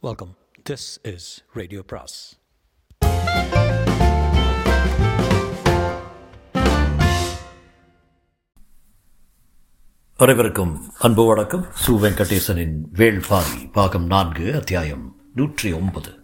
Welcome this is radio பிராஸ் அனைவருக்கும் அன்பு வணக்கம். சு வெங்கடேசனின் வேள்பாரி பாகம் நான்கு அத்தியாயம் நூற்றி ஒன்பது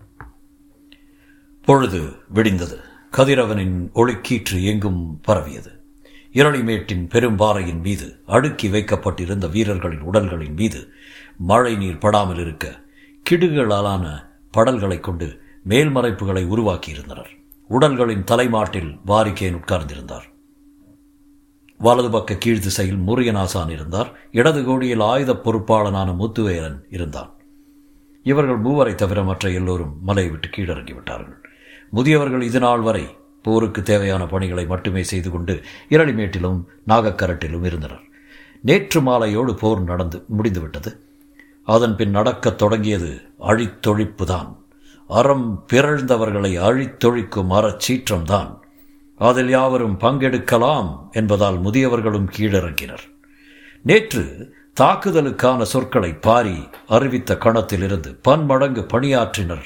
பொழுது விடிந்தது. கதிரவனின் ஒளிக்கீற்று எங்கும் பரவியது. இரளிமேட்டின் பெரும்பாறையின் மீது அடுக்கி வைக்கப்பட்டிருந்த வீரர்களின் உடல்களின் மீது மழை நீர் படாமல் இருக்க கிடுகளாலான படல்களைக் கொண்டு மேல்மறைப்புகளை உருவாக்கியிருந்தனர் உடல்களின் தலைமாட்டில் வாரிக்கேன் உட்கார்ந்திருந்தார். வலது பக்க கீழ் திசையில் முருகனாசான் இருந்தார். இடது கோடியில் ஆயுதப் பொறுப்பாளனான முத்துவேலன் இருந்தான். இவர்கள் மூவரை தவிர மற்ற எல்லோரும் மலையை விட்டு கீழிறங்கிவிட்டார்கள் முதியவர்கள் இது நாள் வரை போருக்கு தேவையான பணிகளை மட்டுமே செய்து கொண்டு இரளிமேட்டிலும் நாகக்கரட்டிலும் இருந்தனர். நேற்று மாலையோடு போர் நடந்து முடிந்துவிட்டது. அதன் பின் நடக்கத் தொடங்கியது அழித்தொழிப்புதான். அறம் பிறழ்ந்தவர்களை அழித்தொழிக்கும் அறச்சீற்றம்தான் அதில் யாவரும் பங்கெடுக்கலாம் என்பதால் முதியவர்களும் கீழிறங்கினர். நேற்று தாக்குதலுக்கான சொற்களை பாரி அறிவித்த கணத்திலிருந்து பன்மடங்கு பணியாற்றினர்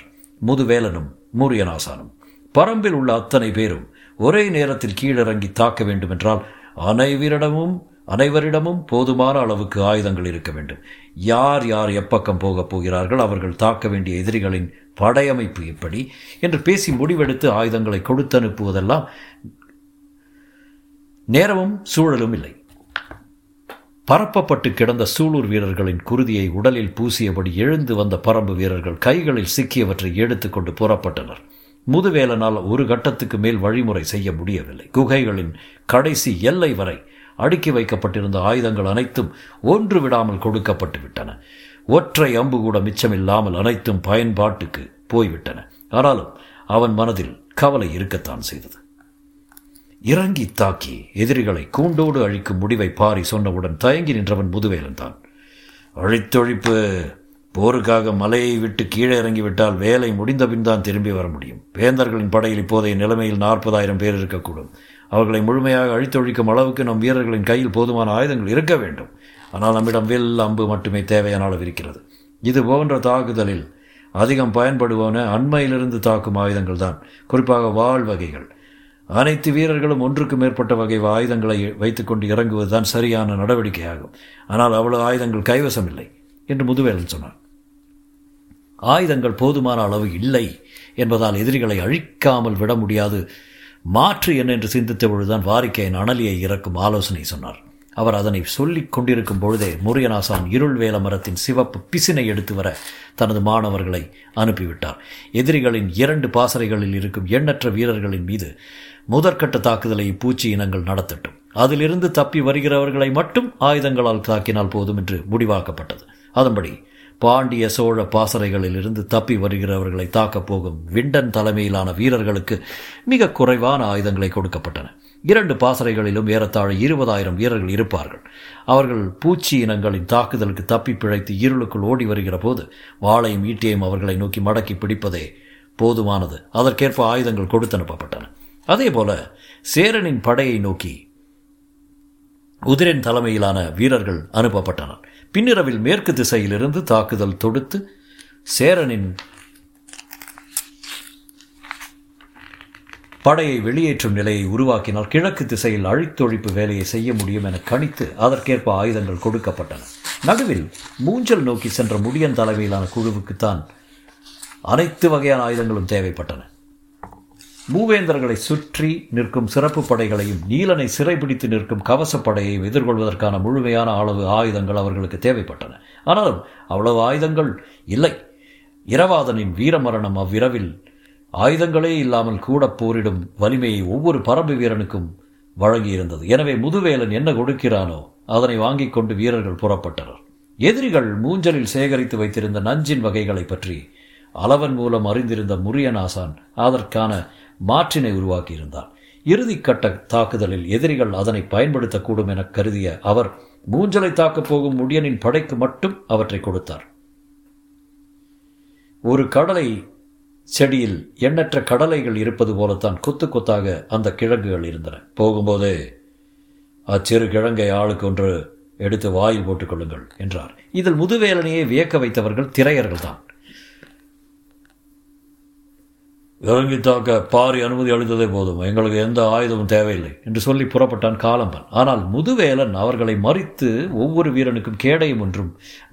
முதுவேலனும் மூரியநாசானும் பரம்பில் உள்ள அத்தனை பேரும் ஒரே நேரத்தில் கீழிறங்கி தாக்க வேண்டுமென்றால் அனைவரிடமும் அனைவரிடமும் போதுமான அளவுக்கு ஆயுதங்கள் இருக்க வேண்டும். யார் யார் எப்பக்கம் போகப் போகிறார்கள் அவர்கள் தாக்க வேண்டிய எதிரிகளின் படையமைப்பு எப்படி? என்று பேசி முடிவெடுத்து ஆயுதங்களை கொடுத்து அனுப்புவதெல்லாம் நேரமும் சூழலும் இல்லை. பரப்பப்பட்டு கிடந்த சூலூர் வீரர்களின் குருதியை உடலில் பூசியபடி எழுந்து வந்த பரம்பு வீரர்கள் கைகளில் சிக்கியவற்றை எடுத்துக்கொண்டு புறப்பட்டனர். முதுவேலனால் ஒரு கட்டத்துக்கு மேல் வழிமுறை செய்ய முடியவில்லை. குகைகளின் கடைசி எல்லை வரை அடுக்கி வைக்கப்பட்டிருந்த ஆயுதங்கள் அனைத்தும் ஒன்று விடாமல் கொடுக்கப்பட்டு விட்டன. ஒற்றை அம்பு கூட மிச்சமில்லாமல் அனைத்தும் பயன்பாட்டுக்கு போய்விட்டன. ஆனாலும் அவன் மனதில் கவலை இருக்கத்தான் செய்தது. இறங்கி தாக்கி எதிரிகளை கூண்டோடு அழிக்கும் முடிவை பாரி சொன்னவுடன் தயங்கி நின்றவன் முதுவேலன் தான். அழித்தொழிப்பு போருக்காக மலையை விட்டு கீழே இறங்கிவிட்டால் வேலை முடிந்தபின் தான் திரும்பி வர முடியும். வேந்தர்களின் படையில் இப்போதைய நிலைமையில் நாற்பதாயிரம் பேர் இருக்கக்கூடும். அவர்களை முழுமையாக அழித்தொழிக்கும் அளவுக்கு நம் வீரர்களின் கையில் போதுமான ஆயுதங்கள் இருக்க வேண்டும். ஆனால் நம்மிடம் வில் அம்பு மட்டுமே தேவையான அளவு இருக்கிறது. இது போன்ற தாக்குதலில் அதிகம் பயன்படுவன அண்மையிலிருந்து தாக்கும் ஆயுதங்கள் தான். குறிப்பாக வாழ் வகைகள். அனைத்து வீரர்களும் ஒன்றுக்கு மேற்பட்ட வகை ஆயுதங்களை வைத்துக்கொண்டு இறங்குவது தான் சரியான நடவடிக்கையாகும். ஆனால் அவ்வளவு ஆயுதங்கள் கைவசம் இல்லை என்று முதுவேலன் சொன்னான். ஆயுதங்கள் போதுமான அளவு இல்லை என்பதால் எதிரிகளை அழிக்காமல் விட முடியாது. மாற்று என்ன என்று சிந்தித்த பொழுதுதான் வாரிக்கையின் அனலியை இறக்கும் ஆலோசனை சொன்னார். அவர் அதனை சொல்லிக் கொண்டிருக்கும் பொழுதே முருகனாசான் இருள் வேல மரத்தின் சிவப்பு பிசினை எடுத்து வர தனது மாணவர்களை அனுப்பிவிட்டார். எதிரிகளின் இரண்டு பாசறைகளில் இருக்கும் எண்ணற்ற வீரர்களின் மீது முதற்கட்ட தாக்குதலை பூச்சி இனங்கள் நடத்தட்டும். அதிலிருந்து தப்பி வருகிறவர்களை மட்டும் ஆயுதங்களால் தாக்கினால் போதும் என்று முடிவாக்கப்பட்டது. அதன்படி பாண்டிய சோழ பாசறைகளிலிருந்து தப்பி வருகிறவர்களை தாக்கப் போகும் விண்டன் தலைமையிலான வீரர்களுக்கு மிக குறைவான ஆயுதங்களை கொடுக்கப்பட்டன. இரண்டு பாசறைகளிலும் ஏறத்தாழ இருபதாயிரம் வீரர்கள் இருப்பார்கள். அவர்கள் பூச்சி இனங்களின் தாக்குதலுக்கு தப்பி பிழைத்து இருளுக்குள் ஓடி வருகிற போது வாளையும் ஈட்டியையும் அவர்களை நோக்கி மடக்கி பிடிப்பதே போதுமானது. அதற்கேற்ப ஆயுதங்கள் கொடுத்து அனுப்பப்பட்டன அதே போல சேரனின் படையை நோக்கி உதிரன் தலைமையிலான வீரர்கள் அனுப்பப்பட்டனர். பின்னிரவில் மேற்கு திசையிலிருந்து தாக்குதல் தொடுத்து சேரனின் படையை வெளியேற்றும் நிலையை உருவாக்கினால் கிழக்கு திசையில் அழித்தொழிப்பு வேலையை செய்ய முடியும் என கணித்து அதற்கேற்ப ஆயுதங்கள் கொடுக்கப்பட்டன. நடுவில் மூஞ்சல் நோக்கி சென்ற முடியன் தலைமையிலான குழுவுக்குத்தான் அனைத்து வகையான ஆயுதங்களும் தேவைப்பட்டன. மூவேந்தர்களை சுற்றி நிற்கும் சிறப்பு படைகளையும் நீலனை சிறைபிடித்து நிற்கும் கவசப்படையையும் எதிர்கொள்வதற்கான முழுமையான அளவு ஆயுதங்கள் அவர்களுக்கு தேவைப்பட்டன. ஆனாலும் அவ்வளவு ஆயுதங்கள் இல்லை. இரவாதனின் வீரமரணம் அவ்விரவில் ஆயுதங்களே இல்லாமல் கூட போரிடும் வலிமையை ஒவ்வொரு பரம்பு வீரனுக்கும் வழங்கியிருந்தது. எனவே முதுவேலன் என்ன கொடுக்கிறானோ அதனை வாங்கிக் கொண்டு வீரர்கள் புறப்பட்டனர். எதிரிகள் மூஞ்சலில் சேகரித்து வைத்திருந்த நஞ்சின் வகைகளை பற்றி அளவன் மூலம் அறிந்திருந்த முரியனாசான் அதற்கான மாற்றினை உருவாக்கியிருந்தார். இறுதிக்கட்ட தாக்குதலில் எதிரிகள் அதனை பயன்படுத்தக்கூடும் என கருதிய அவர் மூஞ்சலை தாக்கப் போகும் முடியனின் படைக்கு மட்டும் அவற்றை கொடுத்தார். ஒரு கடலை செடியில் எண்ணற்ற கடலைகள் இருப்பது போலத்தான் கொத்து கொத்தாக அந்த கிழங்குகள் இருந்தன. போகும்போது அச்சிறு கிழங்கை ஆளுக்கு ஒன்று எடுத்து வாயில் போட்டுக் கொள்ளுங்கள் என்றார். இதில் முதுவேலனையை வியக்க வைத்தவர்கள் திரையர்கள் தான் இறங்கி தாக்க பாரி அனுமதி அளித்ததே போதும். எங்களுக்கு எந்த ஆயுதமும் தேவையில்லை என்று சொல்லி புறப்பட்டான் காலம்பன். ஆனால் முதுவேலன் அவர்களை மறித்து ஒவ்வொரு வீரனுக்கும் கேடயம் ஒன்றும்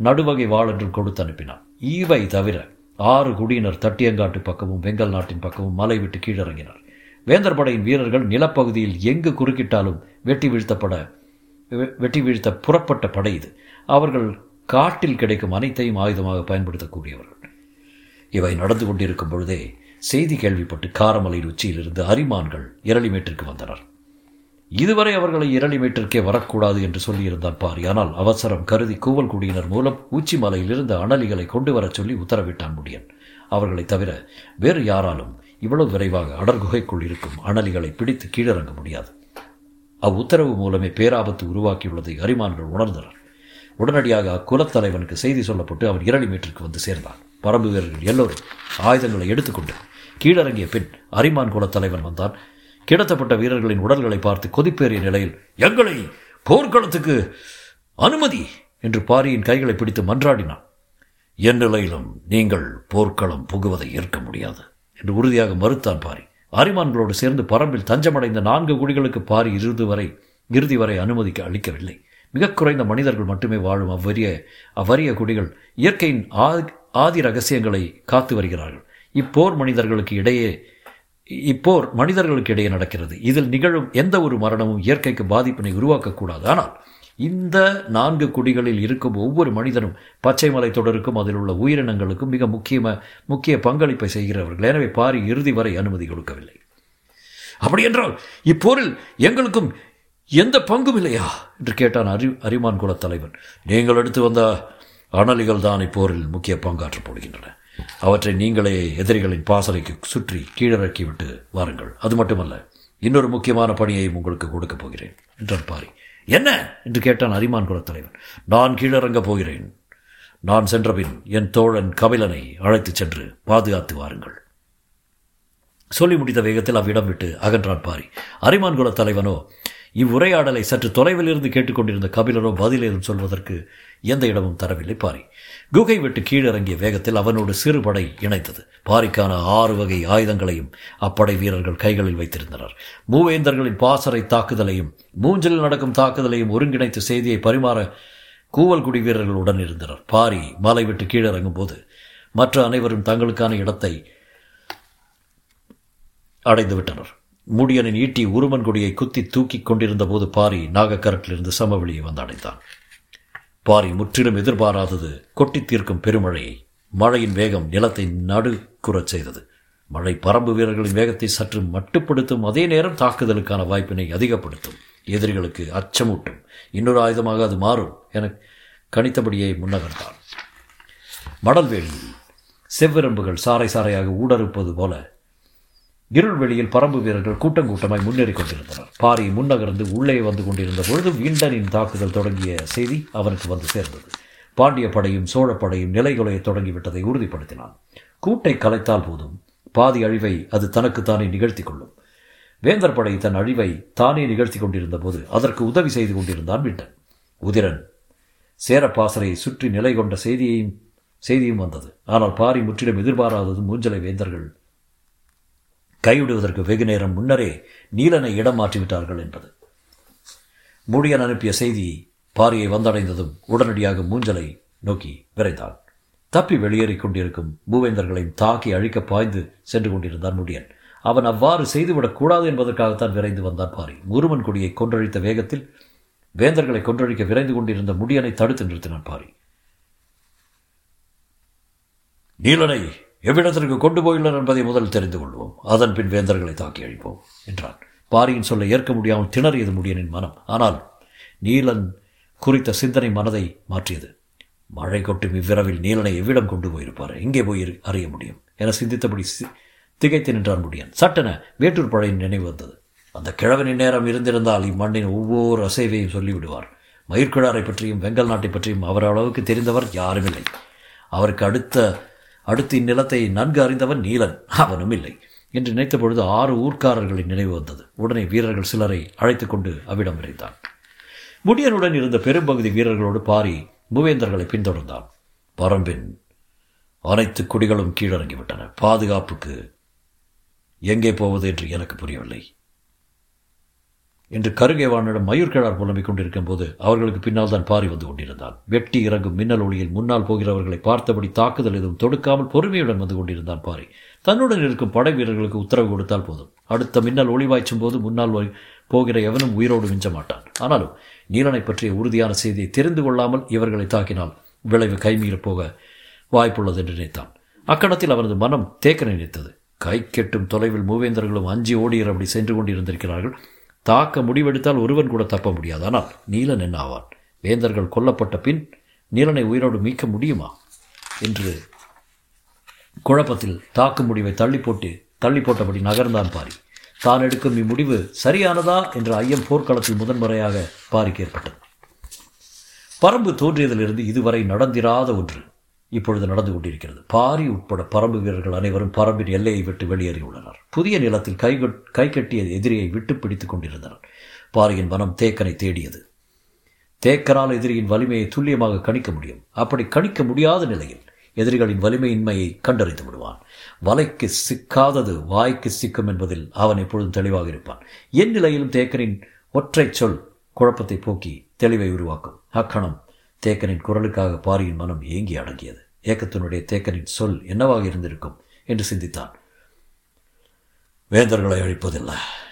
நடுவகை வாள் என்றும் கொடுத்து அனுப்பினான். இவை தவிர ஆறு குடியினர் தட்டியங்காட்டு பக்கமும் வெங்கல் நாட்டின் பக்கமும் மலை விட்டு கீழிறங்கினர். வேந்தர் படையின் வீரர்கள் நிலப்பகுதியில் எங்கு குறுக்கிட்டாலும் வெட்டி வீழ்த்தப்பட வெட்டி வீழ்த்த புறப்பட்ட படை இது. அவர்கள் காட்டில் கிடைக்கும் அனைத்தையும் ஆயுதமாக பயன்படுத்தக்கூடியவர்கள். இவை நடந்து கொண்டிருக்கும் பொழுதே செய்தி கேள்விப்பட்டு காரமலையின் உச்சியிலிருந்து அரிமான்கள் இரளிமேட்டிற்கு வந்தனர். இதுவரை அவர்களை இரளிமேட்டிற்கே வரக்கூடாது என்று சொல்லியிருந்தார் பாரி. ஆனால் அவசரம் கருதி கூவல் குடியினர் மூலம் உச்சி மலையிலிருந்து அனலிகளை கொண்டு வரச் சொல்லி உத்தரவிட்டான் முடியன். அவர்களைத் தவிர வேறு யாராலும் இவ்வளவு விரைவாக அடர்குகைக்குள் இருக்கும் அனலிகளை பிடித்து கீழிறங்க முடியாது. அவ்வுத்தரவு மூலமே பேராபத்து உருவாக்கியுள்ளதை அரிமான்கள் உணர்ந்தனர். உடனடியாக அக்குலத்தலைவனுக்கு செய்தி சொல்லப்பட்டு அவன் இரளி மீட்டருக்கு வந்து சேர்ந்தான். பரம்பு வீரர்கள் எல்லோரும் ஆயுதங்களை எடுத்துக்கொண்டு கீழறங்கிய பின் அரிமான் குலத்தலைவன் வந்தான். கிடத்தப்பட்ட வீரர்களின் உடல்களை பார்த்து கொதிப்பேறிய நிலையில் எங்களை போர்க்களத்துக்கு அனுமதி! என்று பாரியின் கைகளை பிடித்து மன்றாடினான். என் நிலையிலும் நீங்கள் போர்க்களம் புகுவதை ஏற்க முடியாது என்று உறுதியாக மறுத்தான் பாரி. அரிமான்களோடு சேர்ந்து பரம்பில் தஞ்சமடைந்த நான்கு குடிகளுக்கு பாரி இறுதி வரை இறுதி வரை அனுமதிக்க அளிக்கவில்லை. மிக குறைந்த மனிதர்கள் மட்டுமே வாழும் அவ்வரிய அவ்வரிய குடிகள் இயற்கையின் ஆதி ரகசியங்களை காத்து வருகிறார்கள். இப்போர் மனிதர்களுக்கு இடையே இப்போர் மனிதர்களுக்கு இடையே நடக்கிறது. இதில் நிகழும் எந்த ஒரு மரணமும் இயற்கைக்கு பாதிப்பினை உருவாக்கக்கூடாது. ஆனால் இந்த நான்கு குடிகளில் இருக்கும் ஒவ்வொரு மனிதனும் பச்சை மலை தொடருக்கும் அதில் உள்ள உயிரினங்களுக்கும் மிக முக்கியம முக்கிய பங்களிப்பை செய்கிறவர்கள். எனவே பாரி இறுதி வரை அனுமதி கொடுக்கவில்லை. அப்படியென்றால் இப்போரில் எங்களுக்கும் எந்த பங்கும் இல்லையா? என்று கேட்டான் அறி அரிமான் குல தலைவன். நீங்கள் எடுத்து வந்த அனலிகள் தான் இப்போரில் முக்கிய பங்காற்றப் போடுகின்றன அவற்றை நீங்களே எதிரிகளின் பாசலைக்கு சுற்றி கீழிறக்கிவிட்டு வாருங்கள். அது மட்டுமல்ல இன்னொரு முக்கியமான பணியையும் உங்களுக்கு கொடுக்கப் போகிறேன். என்றார் பாரி. என்ன? என்று கேட்டான் அரிமான் குலத் தலைவன் நான் கீழிறங்கப் போகிறேன். நான் சென்றபின் என் தோழன் கபிலனை அழைத்துச் சென்று பாதுகாத்து வாருங்கள். சொல்லி முடித்த வேகத்தில் அவ்விடம் விட்டு அகன்றான் பாரி. அரிமான் குலத் தலைவனோ இவ்வுரையாடலை சற்று தொலைவில் இருந்து கேட்டுக்கொண்டிருந்த கபிலரோ பதிலேதும் சொல்வதற்கு எந்த இடமும் தரவில்லை. பாரி. குகை விட்டு கீழிறங்கிய வேகத்தில் அவனோடு சிறு படை இணைத்தது பாரிக்கான ஆறு வகை ஆயுதங்களையும் அப்படை வீரர்கள் கைகளில் வைத்திருந்தனர். மூவேந்தர்களின் பாசறை தாக்குதலையும் மூஞ்சலில் நடக்கும் தாக்குதலையும் ஒருங்கிணைத்து செய்தியை பரிமாற கூவல்குடி வீரர்கள் உடன் இருந்தனர் பாரி மலை விட்டு கீழிறங்கும் போது மற்ற அனைவரும் தங்களுக்கான இடத்தை அடைந்து விட்டனர் முடியனின் ஈட்டி உருமன் கொடியை குத்தி தூக்கி கொண்டிருந்த போது பாரி நாகக்கரட்டிலிருந்து சமவெளியை வந்து அடைந்தான். பாரி முற்றிலும் எதிர்பாராதது கொட்டி தீர்க்கும் பெருமழையை மழையின் வேகம் நிலத்தை நடுக்குறச் செய்தது. மழை பரம்பு வீரர்களின் வேகத்தை சற்று மட்டுப்படுத்தும் அதே நேரம் தாக்குதலுக்கான வாய்ப்பினை அதிகப்படுத்தும். எதிரிகளுக்கு அச்சமூட்டும். இன்னொரு ஆயுதமாக அது மாறும் என கணித்தபடியே முன்னகர்ந்தான். மடல்வேலியில் செவ்விரம்புகள் சாறை சாறையாக ஊடறுப்பது போல இருள் வெளியில் பரம்பு வீரர்கள் கூட்டம் கூட்டமாய் முன்னேறி கொண்டிருந்தனர். பாரி முன்னகர்ந்து உள்ளே வந்து கொண்டிருந்த பொழுது வீண்டனின் தாக்குதல் தொடங்கிய செய்தி அவனுக்கு வந்து சேர்ந்தது. பாண்டிய படையும் சோழப்படையும் நிலைகுலைய தொடங்கிவிட்டதை உறுதிப்படுத்தினான். கூட்டை கலைத்தால் போதும். பாதி அழிவை அது தனக்குத்தானே நிகழ்த்தி கொள்ளும். வேந்தர் படை தன் அழிவை தானே நிகழ்த்தி கொண்டிருந்த போது அதற்கு உதவி செய்து கொண்டிருந்தான் வீண்டன். உதிரன் சேரப்பாசரையை சுற்றி நிலை கொண்ட செய்தியையும் செய்தியும் வந்தது. ஆனால் பாரி முற்றிலும் எதிர்பாராதது மூஞ்சலை வேந்தர்கள் கைவிடுவதற்கு வெகு நேரம் முன்னரே நீலனை இடம் மாற்றிவிட்டார்கள் என்பது. முடியன் அனுப்பிய செய்தி பாரியை வந்தடைந்ததும் உடனடியாக மூஞ்சலை நோக்கி விரைந்தான். தப்பி வெளியேறிக் கொண்டிருக்கும் மூவேந்தர்களையும் தாக்கி அழிக்க பாய்ந்து சென்று கொண்டிருந்தான் முடியன். அவன் அவ்வாறு செய்துவிடக் கூடாது என்பதற்காகத்தான் விரைந்து வந்தான் பாரி. முருமன் கொடியை கொன்றழித்த வேகத்தில் வேந்தர்களை கொன்றழிக்க விரைந்து கொண்டிருந்த முடியனை தடுத்து நிறுத்தினான் பாரி. நீலனை எவ்விடத்திற்கு கொண்டு போயுள்ளனர் என்பதை முதல் தெரிந்து கொள்வோம். அதன் பின் வேந்தர்களை தாக்கி அழிப்போம் என்றான். பாரியின் சொல்ல ஏற்க முடியாமல் திணறியது முடியனின் மனம். ஆனால் நீலன் குறித்த சிந்தனை மனதை மாற்றியது. மழை கொட்டும் இவ்விரவில் நீலனை எவ்விடம் கொண்டு போயிருப்பார்? எங்கே போய் அறிய முடியும்? என சிந்தித்தபடி திகைத்து நின்றான் முடியன். சட்டென வேட்டூர் பழையின் நினைவு வந்தது. அந்த கிழவனின் நேரம் இருந்திருந்தால் இம்மண்ணின் ஒவ்வொரு அசைவையும் சொல்லிவிடுவார். மயிர்கிழாரை பற்றியும் வெங்கல் நாட்டை பற்றியும் அவர் அளவுக்கு தெரிந்தவர் யாரும் இல்லை அவருக்கு அடுத்த அடுத்து இந்நிலத்தை நன்கு அறிந்தவன் நீலன். அவனும் இல்லை. என்று நினைத்த பொழுது ஆறு ஊர்க்காரர்களின் நினைவு வந்தது. உடனே வீரர்கள் சிலரை அழைத்து கொண்டு அவ்விடம் விரைந்தான். முடியனுடன் இருந்த பெரும்பகுதி வீரர்களோடு பாரி மூவேந்தர்களை பின்தொடர்ந்தான். பரம்பின் அனைத்து குடிகளும் கீழறங்கிவிட்டன. பாதுகாப்புக்கு எங்கே போவது என்று எனக்கு புரியவில்லை. என்று கருகேவானிடம் மயூர்கிழார் புலம்பிக் கொண்டிருக்கும் போது அவர்களுக்கு பின்னால் தான் பாரி வந்து கொண்டிருந்தான். வெட்டி இறங்கும் மின்னல் ஒளியில் முன்னால் போகிறவர்களை பார்த்தபடி தாக்குதல் எதுவும் தொடுக்காமல் பொறுமையுடன் வந்து கொண்டிருந்தான் பாரி. தன்னுடன் இருக்கும் படை வீரர்களுக்கு உத்தரவு கொடுத்தால் போதும். அடுத்த மின்னல் ஒளிவாய்ச்சும் போது முன்னால் போகிற எவனும் உயிரோடு மிஞ்ச மாட்டான். ஆனாலும் நீலனை பற்றிய உறுதியான செய்தியை தெரிந்து கொள்ளாமல் இவர்களை தாக்கினால் விளைவு கைமீறப் போக வாய்ப்புள்ளது என்று நினைத்தான். அக்கணத்தில் அவனது மனம் தேக்க நினைத்தது. கை கெட்டும் தொலைவில் மூவேந்தர்களும் அஞ்சி அப்படி சென்று கொண்டிருந்திருக்கிறார்கள். தாக்க முடிவெடுத்தால் ஒருவன் கூட தப்ப முடியாது ஆனால் நீலன் என்ன ஆவான் வேந்தர்கள் கொல்லப்பட்ட பின் நீலனை உயிரோடு மீட்க முடியுமா? என்று குழப்பத்தில் தாக்கு முடிவை தள்ளி போட்டு தள்ளி போட்டபடி நகர்ந்தான் பாரி. தான் எடுக்கும் இம்முடிவு சரியானதா என்ற ஐயம் போர்க்களத்தில் முதன்முறையாக பாரிக்கு ஏற்பட்டது. பரம்பு தோன்றியதிலிருந்து இதுவரை நடந்திராத ஒன்று. இப்பொழுது நடந்து கொண்டிருக்கிறது. பாரி உட்பட பரம்பு வீரர்கள் அனைவரும் பரம்பின் எல்லையை விட்டு வெளியேறியுள்ளனர். புதிய நிலத்தில் கை கை கட்டிய எதிரியை விட்டு பிடித்துக் கொண்டிருந்தனர். பாரியின் மனம் தேக்கனை தேடியது. தேக்கனால் எதிரியின் வலிமையை துல்லியமாக கணிக்க முடியும். அப்படி கணிக்க முடியாத நிலையில் எதிரிகளின் வலிமையின்மையை கண்டறிந்து விடுவான். வலைக்கு சிக்காதது வாய்க்கு சிக்கும் என்பதில் அவன் எப்பொழுதும் தெளிவாக இருப்பான். என் நிலையிலும் தேக்கனின் ஒற்றை சொல் குழப்பத்தை போக்கி தெளிவை உருவாக்கும். அக்கணம் தேக்கனின் குரலுக்காக பாரியின் மனம் ஏங்கி அடங்கியது. ஏக்கத்தினுடைய தேக்கனின் சொல் என்னவாக இருந்திருக்கும் என்று சிந்தித்தான். வேந்தர்களை அழிப்பதில்ல.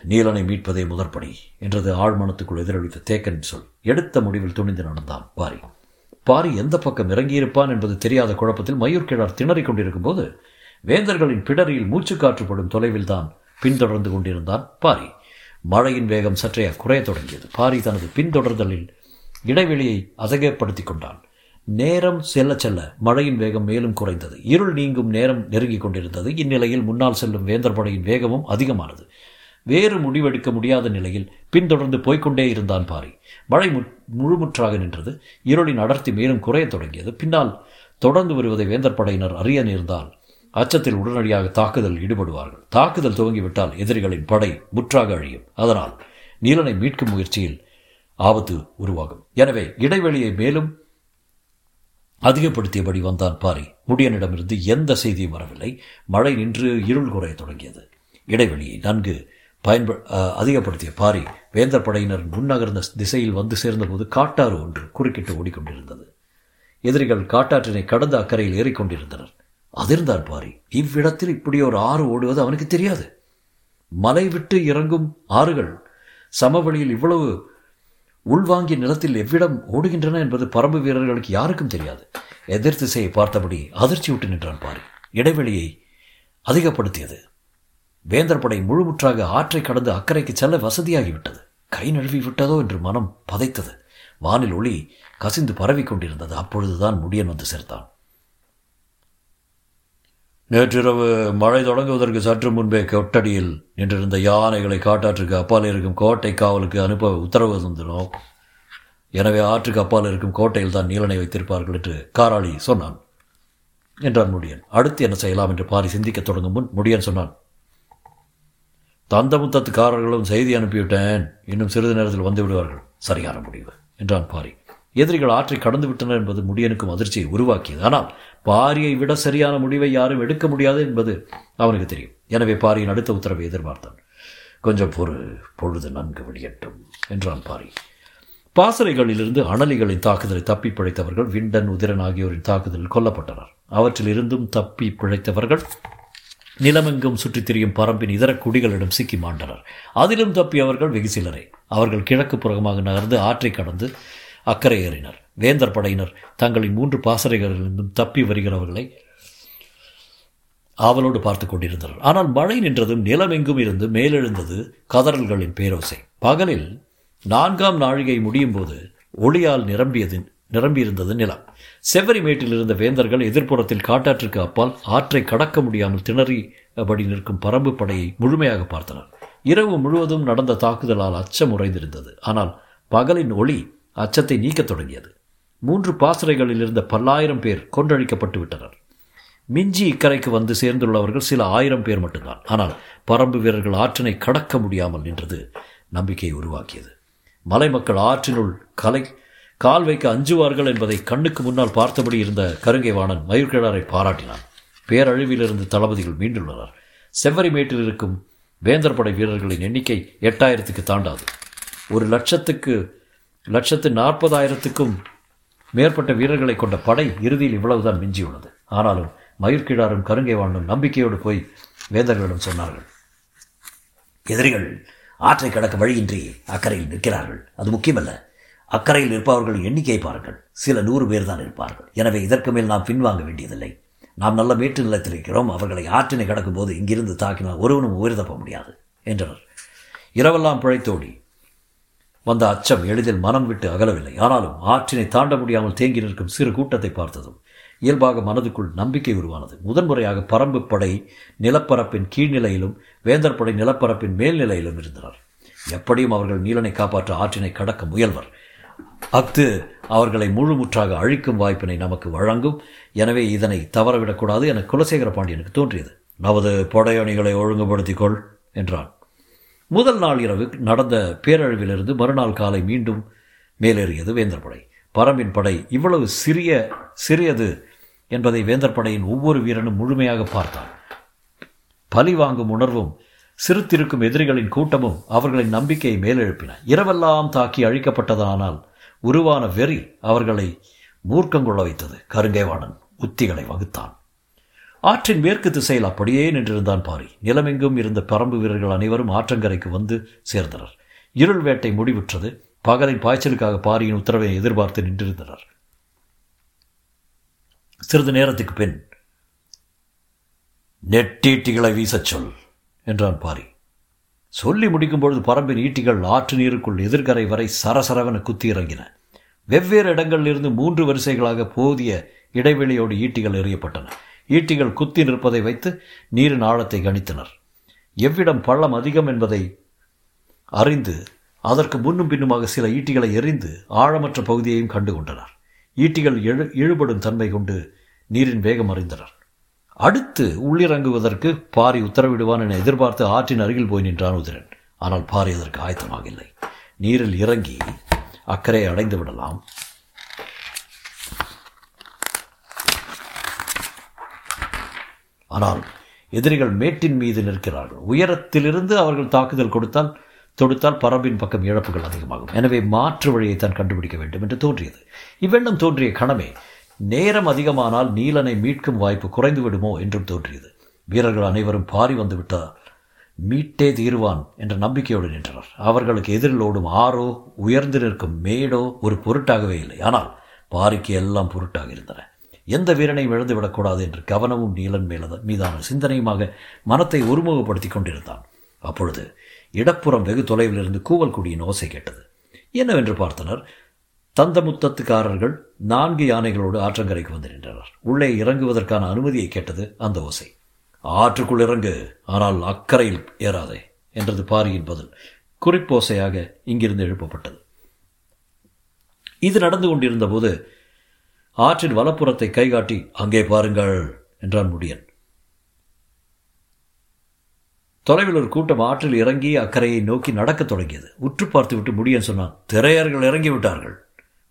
நீலனை மீட்பதே முதற்பணி என்றது ஆழ்மனத்துக்குள் எதிரொலித்த தேக்கனின் சொல். எடுத்த முடிவில் துணிந்து நடந்தான் பாரி. பாரி எந்த பக்கம் இறங்கியிருப்பான் என்பது தெரியாத குழப்பத்தில் மயூர் கிழார் திணறிக் கொண்டிருக்கும் போது வேந்தர்களின் பிடரியில் மூச்சுக்காற்றுப்படும் தொலைவில் தான் பின்தொடர்ந்து கொண்டிருந்தான் பாரி. மழையின் வேகம் சற்றே குறைய தொடங்கியது. பாரி தனது பின்தொடர்தலில் இடைவெளியை அசகப்படுத்தி கொண்டான். நேரம் செல்ல செல்ல மழையின் வேகம் மேலும் குறைந்தது. இருள் நீங்கும் நேரம் நெருங்கிக் கொண்டிருந்தது. இந்நிலையில் முன்னால் செல்லும் வேந்தர் படையின் வேகமும் அதிகமானது. வேறு முடிவெடுக்க முடியாத நிலையில் பின்தொடர்ந்து போய்க்கொண்டே இருந்தான் பாரி. மழை முழுமுற்றாக நின்றது. இருளின் அடர்த்தி மேலும் குறையத் தொடங்கியது. பின்னால் தொடர்ந்து வருவதை வேந்தர் படையினர் அறிய நேர்ந்தால் அச்சத்தில் உடனடியாக தாக்குதல் ஈடுபடுவார்கள். தாக்குதல் துவங்கிவிட்டால் எதிரிகளின் படை முற்றாக அழியும். அதனால் நீலனை மீட்கும் முயற்சியில் ஆபத்து உருவாகும். எனவே இடைவெளியை மேலும் அதிகப்படுத்தியபடி வந்தான் பாரி முடியனிடமிருந்து எந்த செய்தியும் வரவில்லை. மழை நின்று இருள் குறைய தொடங்கியது. இடைவெளியை நன்கு பயன்ப அதிகப்படுத்திய பாரி வேந்தர் படையினர் முன்னகர்ந்த திசையில் வந்து சேர்ந்தபோது காட்டாறு ஒன்று குறுக்கிட்டு ஓடிக்கொண்டிருந்தது. எதிரிகள் காட்டாற்றினை கடந்த அக்கறையில் ஏறிக்கொண்டிருந்தனர். அதிர்ந்தான் பாரி இவ்விடத்தில் இப்படி ஒரு ஆறு ஓடுவது அவனுக்கு தெரியாது. மலை விட்டு இறங்கும் ஆறுகள் சமவெளியில் இவ்வளவு உள்வாங்கிய நிலத்தில் எவ்விடம் ஓடுகின்றன என்பது பரம்பு வீரர்களுக்கு யாருக்கும் தெரியாது. எதிர் திசையை பார்த்தபடி அதிர்ச்சி விட்டு நின்றான் பாரி. இடைவெளியை அதிகப்படுத்தியது. வேந்தர் படை முழுமுற்றாக ஆற்றை கடந்து அக்கறைக்கு செல்ல வசதியாகிவிட்டது. கை நழுவி விட்டதோ என்று மனம் பதைத்தது. வானில் ஒளி கசிந்து பரவி கொண்டிருந்தது. அப்பொழுதுதான் முடியன் வந்து சேர்த்தான். நேற்றிரவு மழை தொடங்குவதற்கு சற்று முன்பே கொட்டடியில் நின்றிருந்த யானைகளை காட்டாற்றுக்கு அப்பால் இருக்கும் கோட்டை காவலுக்கு அனுப்ப உத்தரவு தந்தனோம் எனவே ஆற்றுக்கு அப்பால் இருக்கும் கோட்டையில் தான் நீலனை வைத்திருப்பார்கள் என்று காராளி சொன்னான். என்றான் முடியன். அடுத்து என்ன செய்யலாம் என்று பாரி சிந்திக்க தொடங்கும் முன் முடியன் சொன்னான். தந்தமுத்தத்துக்காரர்களும் செய்தி அனுப்பிவிட்டேன். இன்னும் சிறிது நேரத்தில் வந்து விடுவார்கள். சரியான முடிவு என்றான் பாரி. எதிரிகள் ஆற்றை கடந்து விட்டனர் என்பது முடியனுக்கும் அதிர்ச்சியை உருவாக்கியது. ஆனால் பாரியை விட சரியான முடிவை யாரும் எடுக்க முடியாது என்பது அவனுக்கு தெரியும். எனவே பாரியின் அடுத்த உத்தரவை எதிர்பார்த்தான். கொஞ்சம் பொறு பொழுது நன்கு விடியட்டும் என்றான் பாரி. பாசறைகளிலிருந்து அனலிகளின் தாக்குதலை தப்பி பிழைத்தவர்கள் விண்டன் உதிரன் ஆகியோரின் தாக்குதலில் கொல்லப்பட்டனர். அவற்றில் இருந்தும் தப்பி பிழைத்தவர்கள் நிலமெங்கும் சுற்றித் திரியும் பரம்பின் இதர குடிகளிடம் சிக்கி மாண்டனர். அதிலும் தப்பியவர்கள் வெகு சிலரே அவர்கள் கிழக்கு புறமாக நகர்ந்து ஆற்றை கடந்து அக்கறை ஏறினர். வேந்தர் படையினர் தங்களின் மூன்று பாசறைகளிலிருந்தும் தப்பி வருகிறவர்களை ஆவலோடு பார்த்து கொண்டிருந்தனர். ஆனால் மழை நின்றதும் நிலமெங்கும் இருந்து மேலெழுந்தது கதறல்களின் பேரோசை. பகலில் நான்காம் நாழிகை முடியும் போது ஒளியால் நிரம்பியது நிரம்பியிருந்தது நிலம். செவ்வரி மேட்டில் இருந்த வேந்தர்கள் எதிர்ப்புறத்தில் காட்டாற்றுக்கு அப்பால் ஆற்றை கடக்க முடியாமல் திணறிபடி நிற்கும் பரம்பு படையை முழுமையாக பார்த்தனர். இரவு முழுவதும் நடந்த தாக்குதலால் அச்சம் உறைந்திருந்தது. ஆனால் பகலின் ஒளி அச்சத்தை நீக்கத் தொடங்கியது. மூன்று பாசறைகளில் இருந்த பல்லாயிரம் பேர் கொன்றழிக்கப்பட்டு விட்டனர். மிஞ்சி இக்கரைக்கு வந்து சேர்ந்துள்ளவர்கள் சில ஆயிரம் பேர் மட்டும்தான். ஆனால் பரம்பு வீரர்கள் ஆற்றினை கடக்க முடியாமல் நின்றது நம்பிக்கையை உருவாக்கியது. மலை மக்கள் ஆற்றினுள் கலை கால் வைக்க அஞ்சுவார்கள் என்பதை கண்ணுக்கு முன்னால் பார்த்தபடி இருந்த கருங்கை வாணன் மயூர்கிழாரை பாராட்டினான். பேரழிவிலிருந்து தளபதிகள் மீண்டுள்ளனர். செவ்வரிமேட்டில் இருக்கும் வேந்தர் படை வீரர்களின் எண்ணிக்கை எட்டாயிரத்துக்கு தாண்டாது. ஒரு லட்சத்துக்கு லட்சத்து நாற்பதாயிரத்துக்கும் மேற்பட்ட வீரர்களை கொண்ட படை இறுதியில் இவ்வளவுதான் மிஞ்சியுள்ளது. ஆனாலும் மயிர்கிழாரும் கருங்கைவானும் நம்பிக்கையோடு போய் வேந்தர்களிடம் சொன்னார்கள். எதிரிகள் ஆற்றை கடக்க வழியின்றி அக்கறையில் நிற்கிறார்கள். அது முக்கியமல்ல. அக்கறையில் இருப்பவர்கள் எண்ணிக்கை பாருங்கள். சில நூறு பேர் தான் இருப்பார்கள். எனவே இதற்கு மேல் நாம் பின்வாங்க வேண்டியதில்லை. நாம் நல்ல மேட்டு நிலத்தில் இருக்கிறோம். அவர்களை ஆற்றினை கடக்கும் போது இங்கிருந்து தாக்கினால் ஒருவனும் உயிர் தப்ப முடியாது என்றனர். இரவெல்லாம் பிழைத்தோடி வந்த அச்சம் எளிதில் மனம் விட்டு அகலவில்லை. ஆனாலும் ஆற்றினை தாண்ட முடியாமல் தேங்கி நிற்கும் சிறு கூட்டத்தை பார்த்ததும் இயல்பாக மனதுக்குள் நம்பிக்கை உருவானது. முதன்முறையாக பரம்பு படை நிலப்பரப்பின் கீழ்நிலையிலும் வேந்தர் படை நிலப்பரப்பின் மேல்நிலையிலும் இருந்தனர். எப்படியும் அவர்கள் நீலனை காப்பாற்ற ஆற்றினை கடக்க முயல்வர். அஃது அவர்களை முழுமுற்றாக அழிக்கும் வாய்ப்பினை நமக்கு வழங்கும். எனவே இதனை தவறவிடக்கூடாது என குலசேகர பாண்டியனுக்கு தோன்றியது. நமது படையணிகளை ஒழுங்குபடுத்திக்கொள் என்றான். முதல் நாள் இரவு நடந்த பேரழிவிலிருந்து மறுநாள் காலை மீண்டும் மேலேறியது வேந்தர் படை பரம்பின் படை இவ்வளவு சிறிய சிறியது என்பதை வேந்தர் படையின் ஒவ்வொரு வீரனும் முழுமையாக பார்த்தான். பலி வாங்கும் உணர்வும் சிறுத்திருக்கும் எதிரிகளின் கூட்டமும் அவர்களின் நம்பிக்கையை மேலெழுப்பின. இரவெல்லாம் தாக்கி அழிக்கப்பட்டதானால் உருவான வெறி அவர்களை மூர்க்கங்கொள்ள வைத்தது. கருங்கைவாணன் உத்திகளை வகுத்தான். ஆற்றின் மேற்கு திசையில் அப்படியே நின்றிருந்தான் பாரி. நிலமெங்கும் இருந்த பரம்பு வீரர்கள் அனைவரும் ஆற்றங்கரைக்கு வந்து சேர்ந்தனர். இருள் வேட்டை முடிவுற்றது. பகலின் பாய்ச்சலுக்காக பாரியின் உத்தரவை எதிர்பார்த்து நின்றிருந்தனர். சிறிது நேரத்துக்கு பின் நெட்டீட்டிகளை வீசச் சொல் என்றான் பாரி. சொல்லி முடிக்கும் பொழுது பரம்பின் ஈட்டிகள் ஆற்று நீருக்குள் எதிர்கரை வரை சரசரவென குத்தி இறங்கின. வெவ்வேறு இடங்களிலிருந்து மூன்று வரிசைகளாக போதிய இடைவெளியோடு ஈட்டிகள் எறியப்பட்டன. ஈட்டிகள் குத்தி நிற்பதை வைத்து நீரின் ஆழத்தை கணித்தனர். எவ்விடம் பள்ளம் அதிகம் என்பதை அறிந்து அதற்கு முன்னும் பின்னுமாக சில ஈட்டிகளை எறிந்து ஆழமற்ற பகுதியையும் கண்டு கொண்டனர். ஈட்டிகள் எழு இழுபடும் தன்மை கொண்டு நீரின் வேகம் அறிந்தனர். அடுத்து உள்ளிறங்குவதற்கு பாரி உத்தரவிடுவான் என எதிர்பார்த்து ஆற்றின் அருகில் போய் நின்றான் உதிரன் ஆனால் பாரி அதற்கு ஆயத்தமாக இல்லை நீரில் இறங்கி அக்கறை அடைந்து விடலாம். ஆனால் எதிரிகள் மேட்டின் மீது நிற்கிறார்கள். உயரத்திலிருந்து அவர்கள் தாக்குதல் கொடுத்தால் தொடுத்தால் பரம்பின் பக்கம் இழப்புகள் அதிகமாகும். எனவே மாற்று வழியை தான் கண்டுபிடிக்க வேண்டும் என்று தோன்றியது. இவ்வெண்ணம் தோன்றிய கணமே நேரம் அதிகமானால் நீலனை மீட்கும் வாய்ப்பு குறைந்து விடுமோ என்றும் தோன்றியது. வீரர்கள் அனைவரும் பாரி வந்து விட்டார் மீட்டே தீருவான் என்ற நம்பிக்கையோடு நின்றனர். அவர்களுக்கு எதிரில் ஓடும் ஆறோ உயர்ந்து நிற்கும் மேடோ ஒரு பொருட்டாகவே இல்லை. ஆனால் பாரிக்கு எல்லாம் பொருட்டாக இருந்தன. எந்த வீரனையும் இழந்துவிடக்கூடாது என்று கவனமும் நீலன் மேலத மீதான சிந்தனையுமாக மனத்தை ஒருமுகப்படுத்தி கொண்டிருந்தான். அப்பொழுது இடப்புறம் வெகு தொலைவில் இருந்து கூவல் குடியின் ஓசை கேட்டது. என்னவென்று பார்த்தனர்? தந்தமுத்தத்துக்காரர்கள் நான்கு யானைகளோடு ஆற்றங்கரைக்கு வந்து நின்றனர். உள்ளே இறங்குவதற்கான அனுமதியை கேட்டது அந்த ஓசை. ஆற்றுக்குள் இறங்கு ஆனால் அக்கறையில் ஏறாதே என்றது பாரியின் பதில். குறிப்போசையாக இங்கிருந்து எழுப்பப்பட்டது. இது நடந்து கொண்டிருந்த போது ஆற்றின் வலப்புறத்தை கைகாட்டி அங்கே பாருங்கள் என்றான் முடியன். தொலைவில் ஒரு கூட்டம் ஆற்றில் இறங்கி அக்கறையை நோக்கி நடக்கத் தொடங்கியது. உற்று பார்த்துவிட்டு முடியன் சொன்னான் திரையர்கள் இறங்கி விட்டார்கள்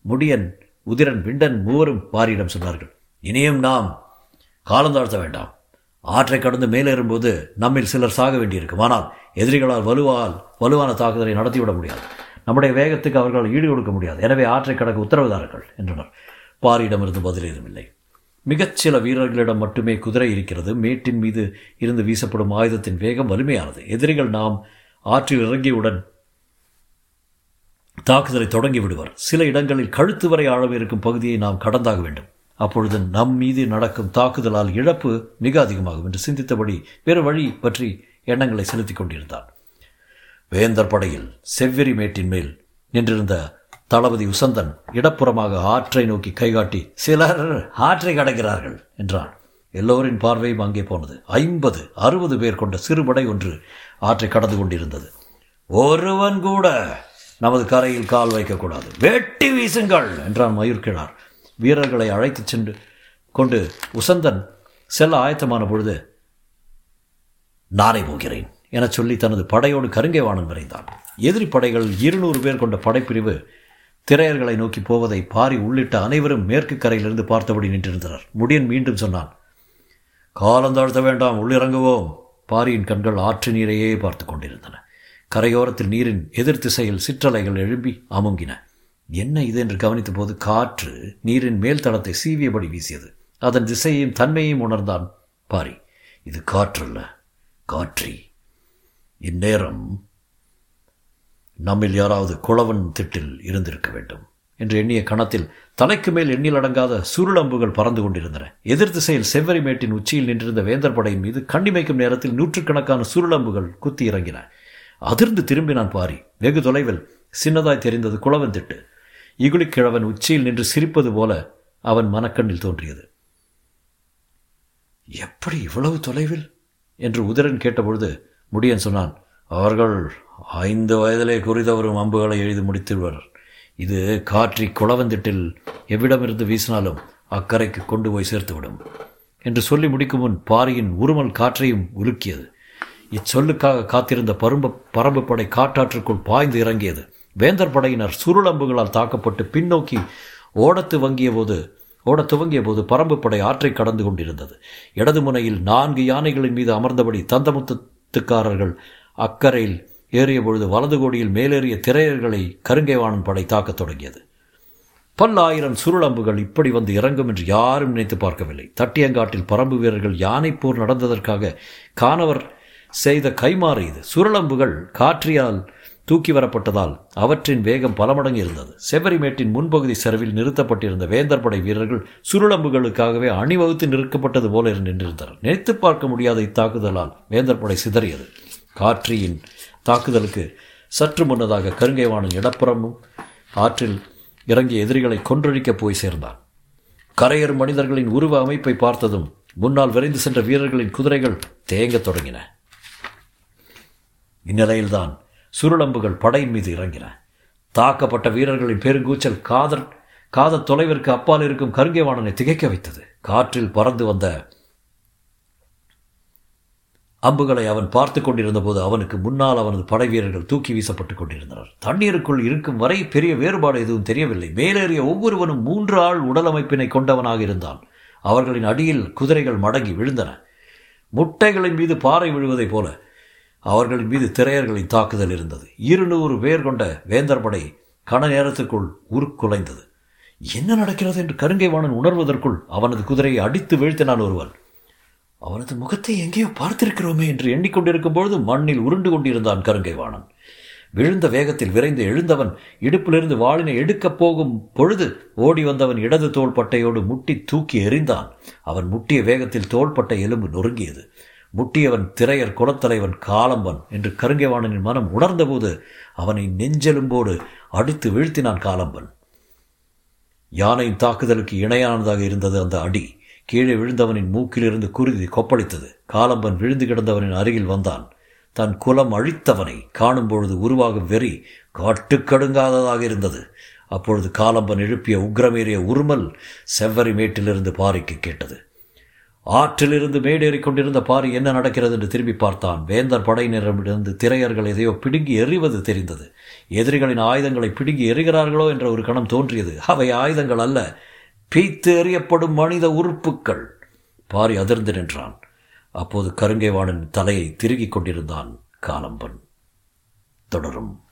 முடியன் உதிரன் விண்டன் மூவரும் பாரியிடம் சொன்னார்கள் இனியும் நாம் காலந்தாழ்த்த வேண்டாம். ஆற்றை கடந்து மேலேறும்போது நம்மில் சிலர் சாக வேண்டியிருக்கும். ஆனால் எதிரிகளால் வலுவால் வலுவான தாக்குதலை நடத்திவிட முடியாது. நம்முடைய வேகத்துக்கு அவர்களால் ஈடு கொடுக்க முடியாது. எனவே ஆற்றை கடக்க உத்தரவுதார்கள் என்றனர். பாரியிடமிருந்து பதில் ஏதுமில்லை மிகச்சில வீரர்களிடம் மட்டுமே குதிரை இருக்கிறது. மேட்டின் மீது இருந்து வீசப்படும் ஆயுதத்தின் வேகம் வலிமையானது. எதிரிகள் நாம் ஆற்றில் இறங்கியவுடன் தாக்குதலை தொடங்கி விடுவர் சில இடங்களில் கழுத்து வரை ஆழம் இருக்கும் பகுதியை நாம் கடந்தாக வேண்டும். அப்பொழுது நம் மீது நடக்கும் தாக்குதலால் இழப்பு மிக அதிகமாகும் என்று சிந்தித்தபடி வேறு வழி பற்றி எண்ணங்களை செலுத்திக் கொண்டிருந்தான். வேந்தர் படையில் செவ்வெறி மேட்டின் மேல் நின்றிருந்த தளபதி உசந்தன் இடப்புறமாக ஆற்றை நோக்கி கைகாட்டி சிலர் ஆற்றை கடக்கிறார்கள் என்றான். எல்லோரின் பார்வையும் அங்கே போனது. ஐம்பது அறுபது பேர் கொண்ட சிறுபடை ஒன்று ஆற்றை கடந்து கொண்டிருந்தது. ஒருவன் கூட நமது கரையில் கால் வைக்கக்கூடாது. வெட்டி வீசுங்கள் என்றான் மயூர்கிழார். வீரர்களை அழைத்துச் சென்று கொண்டு உசந்தன் செல்ல ஆயத்தமான பொழுது நானே போகிறேன் எனச் சொல்லி தனது படையோடு கருங்கைவாணன் விரைந்தான். எதிரி படைகள் இருநூறு பேர் கொண்ட படைப்பிரிவு திரையர்களை நோக்கி போவதை பாரி உள்ளிட்ட அனைவரும் மேற்கு கரையிலிருந்து பார்த்தபடி நின்றிருந்தனர். முடியன் மீண்டும் சொன்னான் காலந்தாழ்த்த வேண்டாம் உள்ளிறங்குவோம். பாரியின் கண்கள் ஆற்று நீரையே பார்த்து கொண்டிருந்தன. கரையோரத்தில் நீரின் எதிர் திசையில் சிற்றலைகள் எழும்பி அமுங்கின. என்ன இது? என்று கவனித்த போது காற்று நீரின் மேல் தளத்தை சீவியபடி வீசியது. அதன் திசையையும் தன்மையையும் உணர்ந்தான் பாரி. இது காற்றல்ல காற்றி. இந்நேரம் நம்மில் யாராவது குளவன் திட்டில் இருந்திருக்க வேண்டும் என்று எண்ணிய கணத்தில் தலைக்கு மேல் எண்ணில் அடங்காத சுருளம்புகள் பறந்து கொண்டிருந்தன. எதிர் திசையில் செவ்வரி மேட்டின் உச்சியில் நின்றிருந்த வேந்தர் படையின் மீது கண்ணிமைக்கும் நேரத்தில் நூற்றுக்கணக்கான சுருளம்புகள் குத்தி இறங்கின. அதிர்ந்து திரும்பினான் பாரி. வெகு தொலைவில் சின்னதாய் தெரிந்தது குளவன் திட்டு. இகுலிக்கிழவன் உச்சியில் நின்று சிரிப்பது போல அவன் மனக்கண்ணில் தோன்றியது. எப்படி இவ்வளவு தொலைவில்? என்று உதிரன் கேட்டபொழுது முடியன் சொன்னான் அவர்கள் ஐந்து வயதிலே குறிதவரும் அம்புகளை எழுதி முடித்துவர் இது காற்றி குளவந்திட்டில் எவ்விடமிருந்து வீசினாலும் அக்கறைக்கு கொண்டு போய் சேர்த்துவிடும். என்று சொல்லி முடிக்கும் முன் பாரியின் உருமல் காற்றையும் உலுக்கியது. இச்சொல்லுக்காக காத்திருந்த பரும்பு பரம்பு படை காட்டாற்றுக்குள் பாய்ந்து இறங்கியது. வேந்தர் படையினர் சுருளம்புகளால் தாக்கப்பட்டு பின்னோக்கி ஓடத்து வங்கிய போது ஓட துவங்கிய போது பரம்பு படை ஆற்றை கடந்து கொண்டிருந்தது. இடது முனையில் நான்கு யானைகளின் மீது அமர்ந்தபடி தந்தமுத்துக்காரர்கள் அக்கறையில் ஏறிய பொழுது வலது கோடியில் மேலேறிய திரையர்களை கருங்கைவாணன் படை தாக்கத் தொடங்கியது. பல்லாயிரம் சுருளம்புகள் இப்படி வந்து இறங்கும் என்று யாரும் நினைத்து பார்க்கவில்லை. தட்டியங்காட்டில் பரம்பு வீரர்கள் யானை போர் நடந்ததற்காக காணவர் செய்த கைமாறு இது. சுருளம்புகள் காற்றியால் தூக்கி வரப்பட்டதால் அவற்றின் வேகம் பல மடங்கு இருந்தது. செவரிமேட்டின் முன்பகுதி செலவில் நிறுத்தப்பட்டிருந்த வேந்தர் படை வீரர்கள் சுருளம்புகளுக்காகவே அணிவகுத்து நிறுக்கப்பட்டது போல நின்றிருந்தனர். நினைத்து பார்க்க முடியாத இத்தாக்குதலால் வேந்தர் படை சிதறியது. காற்றியின் தாக்குதலுக்கு சற்று முன்னதாக கருங்கைவாணன் இடப்புறமும் ஆற்றில் இறங்கிய எதிரிகளை கொன்றொழிக்கப் போய் சேர்ந்தான். கரையேறும் மனிதர்களின் உருவ அமைப்பை பார்த்ததும் முன்னால் விரைந்து சென்ற வீரர்களின் குதிரைகள் தேங்கத் தொடங்கின. இந்நிலையில்தான் சுருளம்புகள் படையின் மீது இறங்கின. தாக்கப்பட்ட வீரர்களின் பெருங்கூச்சல் காதல் காத தொலைவிற்கு அப்பால் இருக்கும் கருங்கைவாணனை திகைக்க வைத்தது. காற்றில் பறந்து வந்த அம்புகளை அவன் பார்த்து கொண்டிருந்த போது அவனுக்கு முன்னால் அவனது படை வீரர்கள் தூக்கி வீசப்பட்டுக் கொண்டிருந்தனர். தண்ணீருக்குள் இருக்கும் வரை பெரிய வேறுபாடு எதுவும் தெரியவில்லை. மேலேறிய ஒவ்வொருவனும் மூன்று ஆள் உடல் அமைப்பினை கொண்டவனாக இருந்தான். அவர்களின் அடியில் குதிரைகள் மடங்கி விழுந்தன. முட்டைகளின் மீது பாறை விழுவதைப் போல அவர்களின் மீது திரையர்களின் தாக்குதல் இருந்தது. இருநூறு பேர் கொண்ட வேந்தர் படை கன நேரத்திற்குள் உருக்குலைந்தது. என்ன நடக்கிறது? என்று கருங்கைவாணன் உணர்வதற்குள் அவனது குதிரையை அடித்து வீழ்த்தினான் ஒருவன். அவனது முகத்தை எங்கேயோ பார்த்திருக்கிறோமே என்று எண்ணிக்கொண்டிருக்கும் பொழுது மண்ணில் உருண்டு கொண்டிருந்தான் கருங்கைவாணன். விழுந்த வேகத்தில் விரைந்து எழுந்தவன் இடுப்பிலிருந்து வாளினை எடுக்கப் போகும் பொழுது ஓடி வந்தவன் இடது தோள்பட்டையோடு முட்டி தூக்கி எறிந்தான். அவன் முட்டிய வேகத்தில் தோள்பட்டை எலும்பு நொறுங்கியது. முட்டியவன் திரையர் குலத்தலைவன் காலம்பன் என்று கருங்கைவாணனின் மனம் உணர்ந்தபோது அவனை நெஞ்செலும்போடு அடித்து வீழ்த்தினான் காலம்பன். யானையின் தாக்குதலுக்கு இணையானதாக இருந்தது அந்த அடி. கீழே விழுந்தவனின் மூக்கிலிருந்து குருதி கொப்பளித்தது. காலம்பன் விழுந்து கிடந்தவனின் அருகில் வந்தான். தன் குலம் அழித்தவனை காணும் பொழுது உருவாகும் வெறி காட்டுக்கடுங்காததாக இருந்தது. அப்பொழுது காலம்பன் எழுப்பிய உக்ரமேறிய உருமல் செவ்வரி மேட்டிலிருந்து பாரிக்கு கேட்டது. ஆற்றிலிருந்து மேடேறிக் கொண்டிருந்த பாரி என்ன நடக்கிறது என்று திரும்பி பார்த்தான். வேந்தர் படையினரிடமிருந்து திரையர்கள் எதையோ பிடுங்கி எறிவது தெரிந்தது. எதிரிகளின் ஆயுதங்களை பிடுங்கி எறிகிறார்களோ என்ற ஒரு கணம் தோன்றியது. அவை ஆயுதங்கள் அல்ல. பீத்து எறியப்படும் மனித உறுப்புக்கள். பாரி அதிர்ந்து நின்றான். அப்போது கருங்கைவாணன் தலையை திருகிக் கொண்டிருந்தான் காலம்பன். தொடரும்.